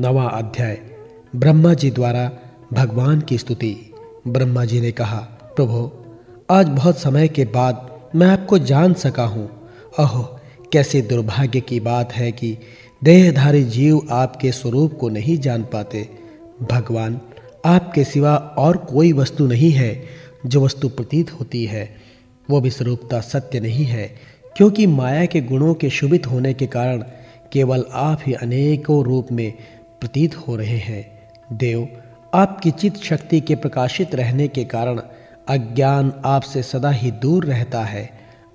नवा अध्याय। ब्रह्मा जी द्वारा भगवान की स्तुति। ब्रह्मा जी ने कहा, प्रभु, आज बहुत समय के बाद मैं आपको जान सका हूँ। अहो कैसे दुर्भाग्य की बात है कि देहधारी जीव आपके स्वरूप को नहीं जान पाते। भगवान, आपके सिवा और कोई वस्तु नहीं है। जो वस्तु प्रतीत होती है, वो भी स्वरूपता सत्य नहीं है, क्योंकि माया के गुणों के शुभित होने के कारण केवल आप ही अनेकों रूप में प्रतीत हो रहे हैं। देव, आपकी चित शक्ति के प्रकाशित रहने के कारण अज्ञान आपसे सदा ही दूर रहता है।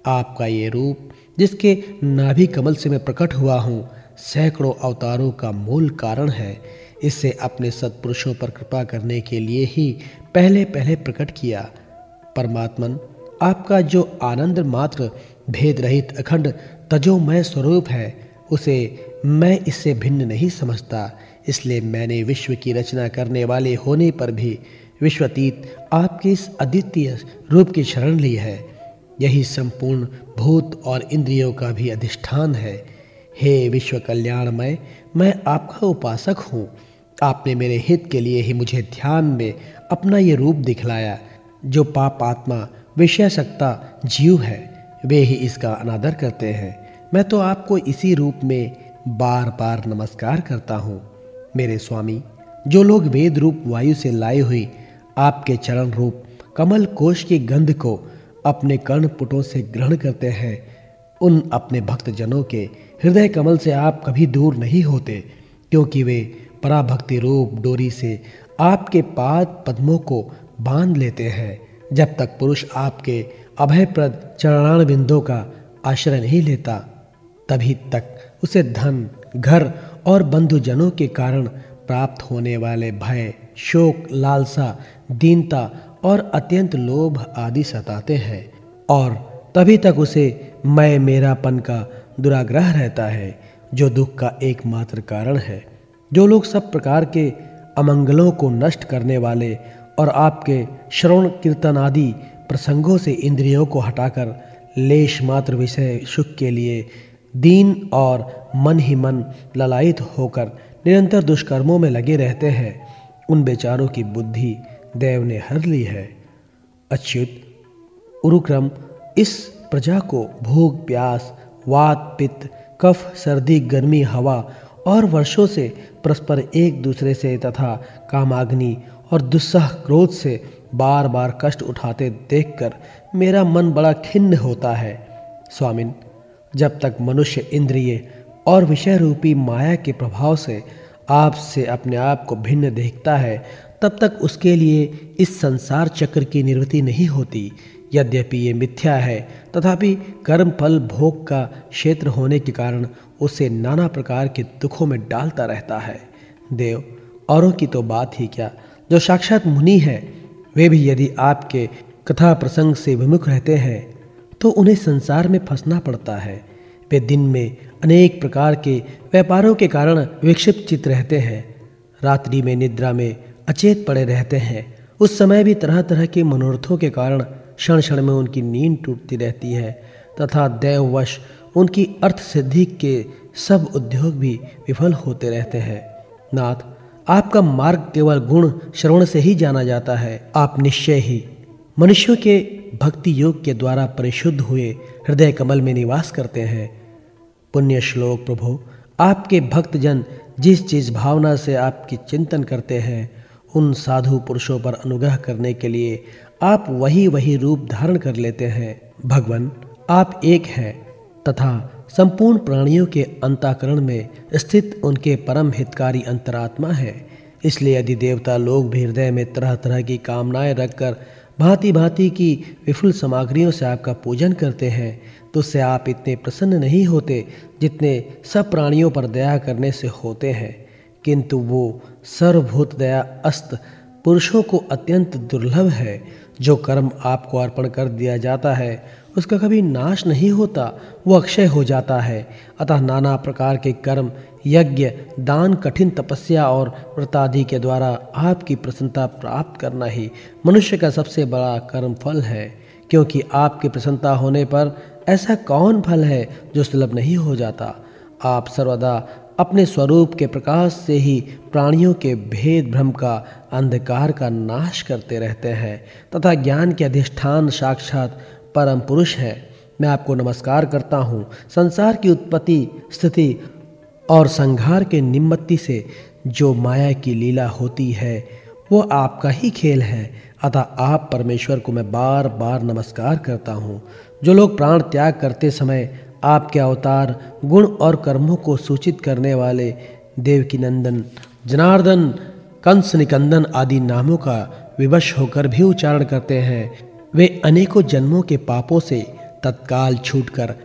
आपका ये रूप, जिसके नाभि कमल से मैं प्रकट हुआ हूँ, सैकड़ों अवतारों का मूल कारण है। इसे अपने सत्पुरुषों पर कृपा करने के लिए ही पहले पहले प्रकट किया। परमात्मन, आपका जो आनंद मात्र भेद रहित अखंड तजोमय स्वरूप है, उसे मैं इससे भिन्न नहीं समझता। इसलिए मैंने विश्व की रचना करने वाले होने पर भी विश्वतीत आपके इस अद्वितीय रूप की शरण ली है। यही संपूर्ण भूत और इंद्रियों का भी अधिष्ठान है। हे विश्व कल्याणमय, मैं आपका उपासक हूँ। आपने मेरे हित के लिए ही मुझे ध्यान में अपना ये रूप दिखलाया, जो पाप आत्मा, विषय सकता जीव है। वे ही इसका अनादर करते हैं। मैं तो आपको इसी रूप में बार बार नमस्कार करता हूँ। मेरे स्वामी, जो लोग वेद रूप वायु से लाए हुई आपके चरण रूप कमल कोश की गंध को अपने कर्ण पुटों से ग्रहण करते हैं, उन अपने भक्त जनों के हृदय कमल से आप कभी दूर नहीं होते, क्योंकि वे पराभक्ति रूप डोरी से आपके पाद पद्मों को बाँध लेते हैं। जब तक पुरुष आपके अभयप्रद चरणाण बिंदों का आश्रय नहीं लेता, तभी तक उसे धन, घर और बंधुजनों के कारण प्राप्त होने वाले भय, शोक, लालसा, दीनता और अत्यंत लोभ आदि सताते हैं और तभी तक उसे मैं, मेरापन का दुराग्रह रहता है, जो दुख का एकमात्र कारण है। जो लोग सब प्रकार के अमंगलों को नष्ट करने वाले और आपके श्रवण, कीर्तन आदि प्रसंगों से इंद्रियों को हटाकर लेश मात्र विषय सुख के लिए दीन और मन ही मन ललायित होकर निरंतर दुष्कर्मों में लगे रहते हैं। उन बेचारों की बुद्धि देव ने हर ली है। अच्युत, उरुक्रम, इस प्रजा को भूख प्यास, वात, पित्त, कफ, सर्दी, गर्मी, हवा और वर्षों से परस्पर एक दूसरे से तथा कामाग्नि और दुस्सह क्रोध से बार बार कष्ट उठाते देखकर मेरा मन बड़ा खिन्न होता है। स्वामिन जब तक मनुष्य इंद्रिय और विषय रूपी माया के प्रभाव से आपसे अपने आप को भिन्न देखता है, तब तक उसके लिए इस संसार चक्र की निवृत्ति नहीं होती। यद्यपि ये मिथ्या है, तथापि कर्म फल भोग का क्षेत्र होने के कारण उसे नाना प्रकार के दुखों में डालता रहता है। देव, औरों की तो बात ही क्या? जो साक्षात मुनि है, वे भी यदि आपके कथा प्रसंग से विमुख रहते हैं तो उन्हें संसार में फंसना पड़ता है। वे दिन में अनेक प्रकार के व्यापारों के कारण विक्षिप्त चित रहते हैं। रात्रि में निद्रा में अचेत पड़े रहते हैं। उस समय भी तरह तरह के मनोरथों के कारण क्षण क्षण में उनकी नींद टूटती रहती है तथा दैववश उनकी अर्थ सिद्धि के सब उद्योग भी विफल होते रहते हैं। नाथ, आपका मार्ग केवल गुण श्रवण से ही जाना जाता है। आप निश्चय ही मनुष्यों के भक्ति योग के द्वारा परिशुद्ध हुए हृदय कमल में निवास करते हैं। पुण्य श्लोक, प्रभु, आपके भक्तजन जिस चीज़ भावना से आपकी चिंतन करते हैं, उन साधु पुरुषों पर अनुग्रह करने के लिए आप वही वही रूप धारण कर लेते हैं। भगवान, आप एक हैं तथा संपूर्ण प्राणियों के अंताकरण में स्थित उनके परम हितकारी अंतरात्मा है। इसलिए यदि देवता लोग भी हृदय में तरह तरह की कामनाएँ रखकर भांति भांति की विफुल सामग्रियों से आपका पूजन करते हैं तो उससे आप इतने प्रसन्न नहीं होते जितने सब प्राणियों पर दया करने से होते हैं। किंतु वो सर्वभूत दया अस्त पुरुषों को अत्यंत दुर्लभ है, जो कर्म आपको अर्पण कर दिया जाता है। उसका कभी नाश नहीं होता वो अक्षय हो जाता है। अतः नाना प्रकार के कर्म, यज्ञ, दान, कठिन तपस्या और व्रतादि के द्वारा आपकी प्रसन्नता प्राप्त करना ही मनुष्य का सबसे बड़ा कर्म फल है, क्योंकि आपकी प्रसन्नता होने पर ऐसा कौन फल है जो सुलभ नहीं हो जाता? आप सर्वदा अपने स्वरूप के प्रकाश से ही प्राणियों के भेद भ्रम का, अंधकार का नाश करते रहते हैं, तथा ज्ञान के अधिष्ठान साक्षात परम पुरुष है। मैं आपको नमस्कार करता हूँ। संसार की उत्पत्ति, स्थिति और संहार के निम्मति से जो माया की लीला होती है, वो आपका ही खेल है। अतः आप परमेश्वर को मैं बार बार नमस्कार करता हूँ। जो लोग प्राण त्याग करते समय आपके अवतार, गुण और कर्मों को सूचित करने वाले देवकी नंदन जनार्दन, कंस निकंदन आदि नामों का विवश होकर भी उच्चारण करते हैं। वे अनेकों जन्मों के पापों से तत्काल छूटकर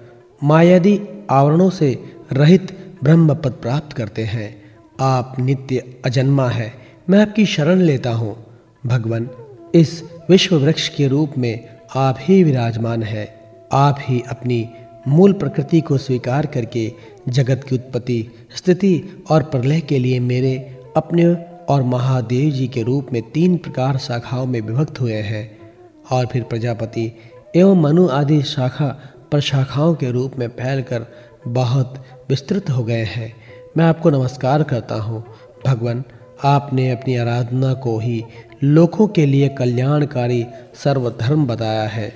मायादी आवरणों से रहित ब्रह्म पद प्राप्त करते हैं। आप नित्य अजन्मा है। मैं आपकी शरण लेता हूँ। भगवान, इस विश्व वृक्ष के रूप में आप ही विराजमान है। आप ही अपनी मूल प्रकृति को स्वीकार करके जगत की उत्पत्ति, स्थिति और प्रलय के लिए मेरे अपने और महादेव जी के रूप में तीन प्रकार शाखाओं में विभक्त हुए हैं। और फिर प्रजापति एवं मनु आदि शाखा प्रशाखाओं के रूप में फैलकर बहुत विस्तृत हो गए हैं। मैं आपको नमस्कार करता हूँ। भगवान, आपने अपनी आराधना को ही लोगों के लिए कल्याणकारी सर्वधर्म बताया है।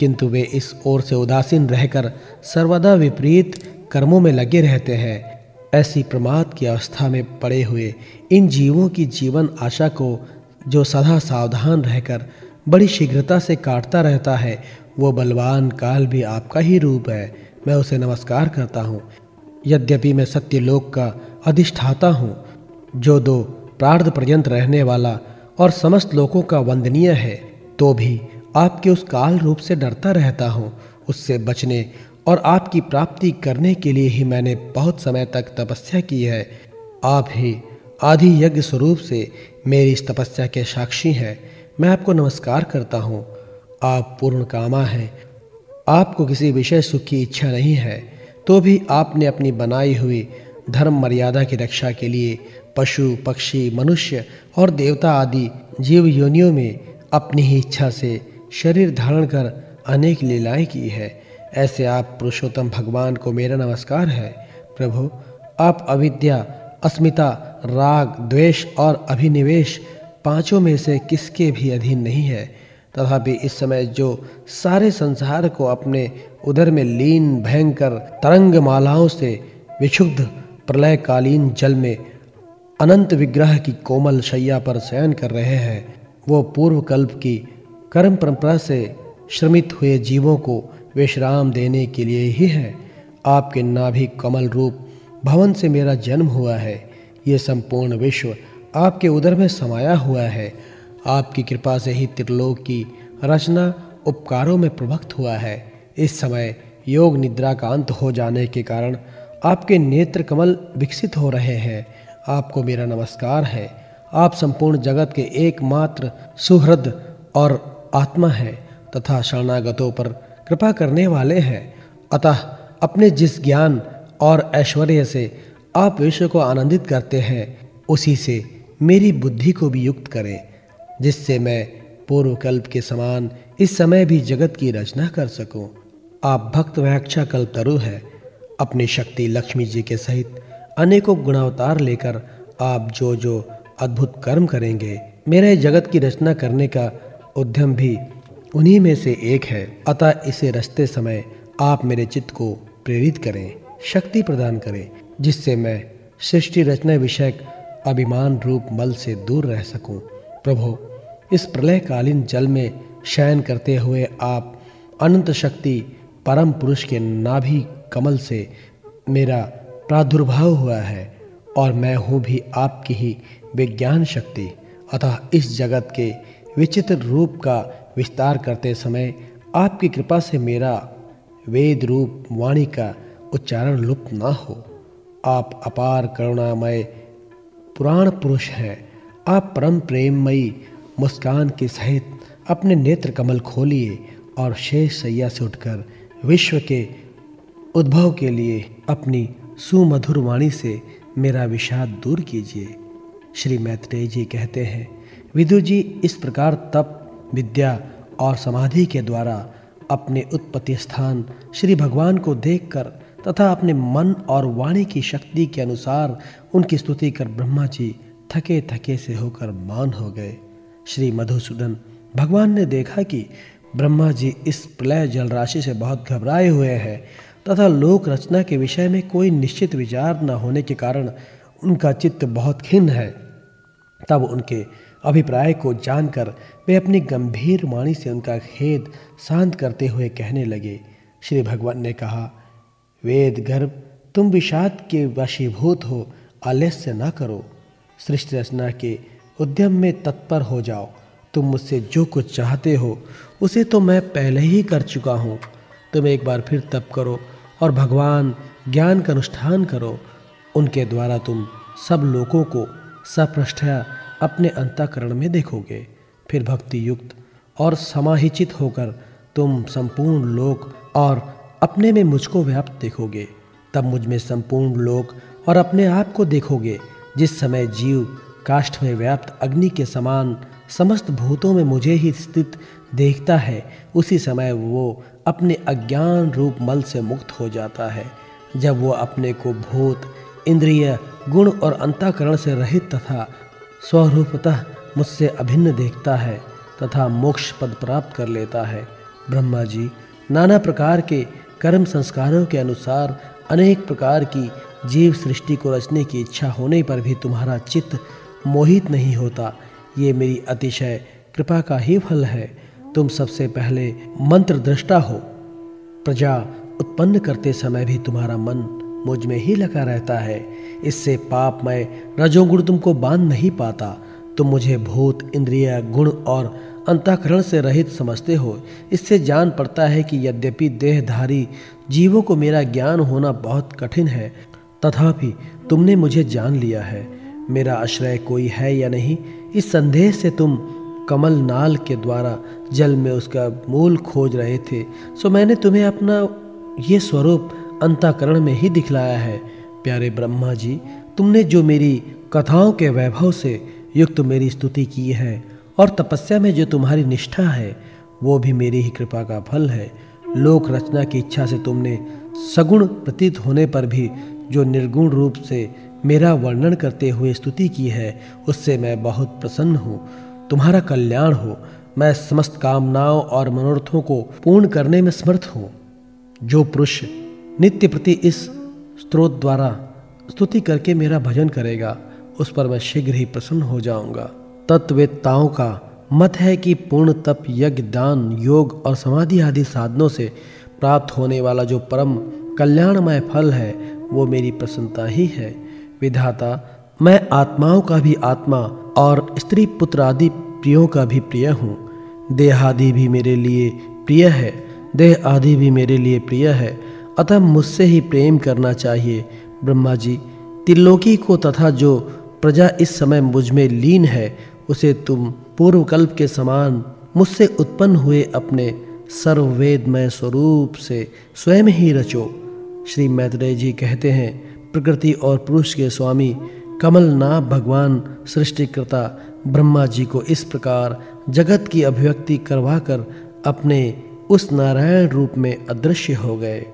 किंतु वे इस ओर से उदासीन रहकर सर्वदा विपरीत कर्मों में लगे रहते हैं। ऐसी प्रमाद की अवस्था में पड़े हुए इन जीवों की जीवन आशा को जो सदा सावधान रहकर बड़ी शीघ्रता से काटता रहता है। वो बलवान काल भी आपका ही रूप है। मैं उसे नमस्कार करता हूँ। यद्यपि मैं सत्यलोक का अधिष्ठाता हूँ, जो दो प्रार्थ पर्यंत रहने वाला और समस्त लोगों का वंदनीय है तो भी आपके उस काल रूप से डरता रहता हूँ। उससे बचने और आपकी प्राप्ति करने के लिए ही मैंने बहुत समय तक तपस्या की है। आप ही आदि यज्ञ स्वरूप से मेरी इस तपस्या के साक्षी हैं। मैं आपको नमस्कार करता हूँ। आप पूर्ण कामा हैं। आपको किसी विषय सुख की इच्छा नहीं है तो भी आपने अपनी बनाई हुई धर्म मर्यादा की रक्षा के लिए पशु, पक्षी, मनुष्य और देवता आदि जीव योनियों में अपनी ही इच्छा से शरीर धारण कर अनेक लीलाएँ की है। ऐसे आप पुरुषोत्तम भगवान को मेरा नमस्कार है। प्रभु, आप अविद्या, अस्मिता, राग, द्वेष और अभिनिवेश पाँचों में से किसके भी अधीन नहीं है, तथापि इस समय जो सारे संसार को अपने उदर में लीन, भयंकर तरंग मालाओं से विक्षुब्ध प्रलयकालीन जल में अनंत विग्रह की कोमल शैया पर शयन कर रहे हैं, वो पूर्व कल्प की कर्म परंपरा से श्रमित हुए जीवों को विश्राम देने के लिए ही है। आपके नाभि कमल रूप भवन से मेरा जन्म हुआ है। ये संपूर्ण विश्व आपके उदर में समाया हुआ है। आपकी कृपा से ही त्रिलोक की रचना उपकारों में प्रभक्त हुआ है। इस समय योग निद्रा का अंत हो जाने के कारण आपके नेत्र कमल विकसित हो रहे हैं। आपको मेरा नमस्कार है। आप संपूर्ण जगत के एकमात्र सुहृद और आत्मा है तथा शरणागतों पर कृपा करने वाले हैं। अतः अपने जिस ज्ञान और ऐश्वर्य से आप विश्व को आनंदित करते हैं, उसी से मेरी बुद्धि को भी युक्त करें, जिससे मैं पूर्व कल्प के समान इस समय भी जगत की रचना कर सकूँ। आप भक्त व्याख्या कल्प तरु है। अपनी शक्ति लक्ष्मी जी के सहित अनेकों गुणावतार लेकर आप जो जो अद्भुत कर्म करेंगे, मेरे जगत की रचना करने का उद्यम भी उन्हीं में से एक है। अतः इसे रचते समय आप मेरे चित्त को प्रेरित करें, शक्ति प्रदान करें, जिससे मैं सृष्टि रचना विषयक अभिमान रूप मल से दूर रह सकूँ। प्रभु, इस प्रलयकालीन जल में शयन करते हुए आप अनंत शक्ति परम पुरुष के नाभि कमल से मेरा प्रादुर्भाव हुआ है और मैं हूँ भी आपकी ही विज्ञान शक्ति। अतः इस जगत के विचित्र रूप का विस्तार करते समय आपकी कृपा से मेरा वेद रूप वाणी का उच्चारण लुप्त ना हो। आप अपार करुणामय पुराण पुरुष हैं। आप परम प्रेममयी मुस्कान के सहित अपने नेत्र कमल खोलिए और शेष सैया से उठकर विश्व के उद्भव के लिए अपनी सुमधुर वाणी से मेरा विषाद दूर कीजिए। श्री मैत्रेय जी कहते हैं विदुर जी, इस प्रकार तप, विद्या और समाधि के द्वारा अपने उत्पत्ति स्थान श्री भगवान को देखकर तथा अपने मन और वाणी की शक्ति के अनुसार उनकी स्तुति कर ब्रह्मा जी थके थके से होकर मान हो गए। श्री मधुसूदन, भगवान ने देखा कि ब्रह्मा जी इस प्रलय जल राशि से बहुत घबराए हुए हैं तथा लोक रचना के विषय में कोई निश्चित विचार न होने के कारण उनका चित्त बहुत खिन्न है। तब उनके अभिप्राय को जानकर वे अपनी गंभीर वाणी से उनका खेद शांत करते हुए कहने लगे। श्री भगवान ने कहा वेद, गर्भ, तुम विषाद के वशीभूत हो, आलस्य न करो। सृष्टि रचना के उद्यम में तत्पर हो जाओ। तुम मुझसे जो कुछ चाहते हो, उसे तो मैं पहले ही कर चुका हूँ। तुम एक बार फिर तप करो और भगवान ज्ञान का अनुष्ठान करो। उनके द्वारा तुम सब लोगों को सपृष्ठया अपने अंतकरण में देखोगे। फिर भक्ति युक्त और समाहिचित होकर तुम संपूर्ण लोक और अपने में मुझको व्याप्त देखोगे, तब मुझमें संपूर्ण लोक और अपने आप को देखोगे, जिस समय जीव काष्ठ में व्याप्त अग्नि के समान समस्त भूतों में मुझे ही स्थित देखता है, उसी समय वो अपने अज्ञान रूप मल से मुक्त हो जाता है। जब वो अपने को भूत, इंद्रिय, गुण और अंतःकरण से रहित तथा स्वरूपतः मुझसे अभिन्न देखता है तथा मोक्ष पद प्राप्त कर लेता है। ब्रह्मा जी, नाना प्रकार के कर्म संस्कारों के अनुसार अनेक प्रकार की जीव सृष्टि को रचने की इच्छा होने पर भी तुम्हारा चित्त मोहित नहीं होता। ये मेरी अतिशय कृपा का ही फल है। तुम सबसे पहले मंत्र दृष्टा हो। प्रजा उत्पन्न करते समय भी तुम्हारा मन मुझमें ही लगा रहता है। इससे पाप मैं रजोगुण तुमको बाँध नहीं पाता। तुम मुझे भूत, इंद्रिय, गुण और अंतःकरण से रहित समझते हो। इससे जान पड़ता है कि यद्यपि देहधारी जीवों को मेरा ज्ञान होना बहुत कठिन है, तथापि तुमने मुझे जान लिया है। मेरा आश्रय कोई है या नहीं, इस संदेह से तुम कमल नाल के द्वारा जल में उसका मूल खोज रहे थे, सो मैंने तुम्हें अपना ये स्वरूप अंताकरण में ही दिखलाया है। प्यारे ब्रह्मा जी, तुमने जो मेरी कथाओं के वैभव से युक्त मेरी स्तुति की है और तपस्या में जो तुम्हारी निष्ठा है, वो भी मेरी ही कृपा का फल है। लोक रचना की इच्छा से तुमने सगुण प्रतीत होने पर भी जो निर्गुण रूप से मेरा वर्णन करते हुए स्तुति की है, उससे मैं बहुत प्रसन्न हूँ। तुम्हारा कल्याण हो। मैं समस्त कामनाओं और मनोरथों को पूर्ण करने में समर्थ हूँ। जो पुरुष नित्य प्रति इस स्त्रोत द्वारा स्तुति करके मेरा भजन करेगा, उस पर मैं शीघ्र ही प्रसन्न हो जाऊँगा। तत्वेताओं का मत है कि पूर्ण तप, यज्ञ, दान, योग और समाधि आदि साधनों से प्राप्त होने वाला जो परम कल्याणमय फल है, वो मेरी प्रसन्नता ही है। विधाता, मैं आत्माओं का भी आत्मा और स्त्री पुत्र आदि प्रियों का भी प्रिय हूँ। देह आदि भी मेरे लिए प्रिय है, देह आदि भी मेरे लिए प्रिय है। अतः मुझसे ही प्रेम करना चाहिए। ब्रह्मा जी, त्रिलोकी को तथा जो प्रजा इस समय मुझमें लीन है उसे तुम पूर्वकल्प के समान मुझसे उत्पन्न हुए अपने सर्ववेदमय स्वरूप से स्वयं ही रचो। श्री मैत्रेय जी कहते हैं, प्रकृति और पुरुष के स्वामी कमलनाभ भगवान सृष्टिकर्ता ब्रह्मा जी को इस प्रकार जगत की अभिव्यक्ति करवाकर अपने उस नारायण रूप में अदृश्य हो गए।